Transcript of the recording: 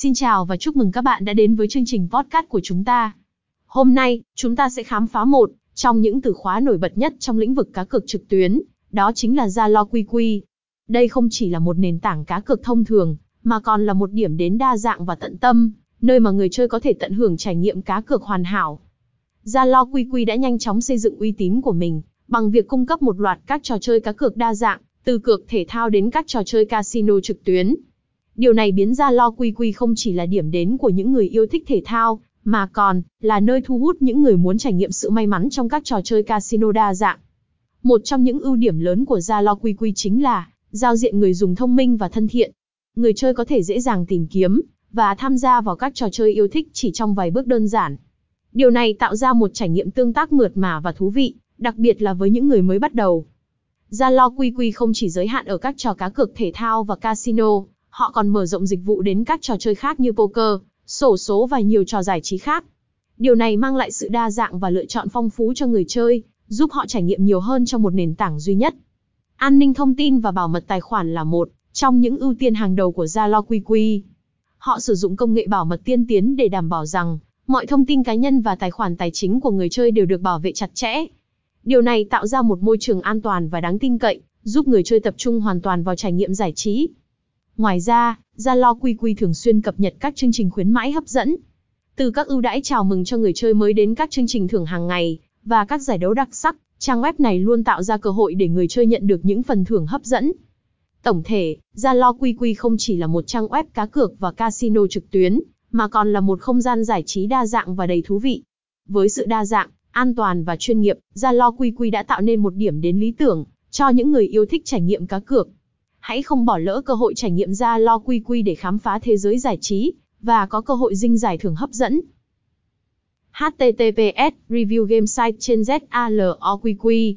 Xin chào và chúc mừng các bạn đã đến với chương trình podcast của chúng ta. Hôm nay, chúng ta sẽ khám phá một trong những từ khóa nổi bật nhất trong lĩnh vực cá cược trực tuyến, đó chính là Zalo QQ. Đây không chỉ là một nền tảng cá cược thông thường, mà còn là một điểm đến đa dạng và tận tâm, nơi mà người chơi có thể tận hưởng trải nghiệm cá cược hoàn hảo. Zalo QQ đã nhanh chóng xây dựng uy tín của mình bằng việc cung cấp một loạt các trò chơi cá cược đa dạng, từ cược thể thao đến các trò chơi casino trực tuyến. Điều này biến ra Lo Quy Quy không chỉ là điểm đến của những người yêu thích thể thao, mà còn là nơi thu hút những người muốn trải nghiệm sự may mắn trong các trò chơi casino đa dạng. Một trong những ưu điểm lớn của gia lo Quy Quy chính là giao diện người dùng thông minh và thân thiện. Người chơi có thể dễ dàng tìm kiếm và tham gia vào các trò chơi yêu thích chỉ trong vài bước đơn giản. Điều này tạo ra một trải nghiệm tương tác mượt mà và thú vị, đặc biệt là với những người mới bắt đầu. Gia lo quy quy không chỉ giới hạn ở các trò cá cược thể thao và casino, họ còn mở rộng dịch vụ đến các trò chơi khác như poker, sổ số và nhiều trò giải trí khác. Điều này mang lại sự đa dạng và lựa chọn phong phú cho người chơi, giúp họ trải nghiệm nhiều hơn trong một nền tảng duy nhất. An ninh thông tin và bảo mật tài khoản là một trong những ưu tiên hàng đầu của Zalo QQ. Họ sử dụng công nghệ bảo mật tiên tiến để đảm bảo rằng mọi thông tin cá nhân và tài khoản tài chính của người chơi đều được bảo vệ chặt chẽ. Điều này tạo ra một môi trường an toàn và đáng tin cậy, giúp người chơi tập trung hoàn toàn vào trải nghiệm giải trí. Ngoài ra, Zalo QQ thường xuyên cập nhật các chương trình khuyến mãi hấp dẫn. Từ các ưu đãi chào mừng cho người chơi mới đến các chương trình thưởng hàng ngày và các giải đấu đặc sắc, trang web này luôn tạo ra cơ hội để người chơi nhận được những phần thưởng hấp dẫn. Tổng thể, Zalo QQ không chỉ là một trang web cá cược và casino trực tuyến, mà còn là một không gian giải trí đa dạng và đầy thú vị. Với sự đa dạng, an toàn và chuyên nghiệp, Zalo QQ đã tạo nên một điểm đến lý tưởng cho những người yêu thích trải nghiệm cá cược. Hãy không bỏ lỡ cơ hội trải nghiệm ra lo quy quy để khám phá thế giới giải trí và có cơ hội dinh giải thưởng hấp dẫn. https review game site trên ZALOQQ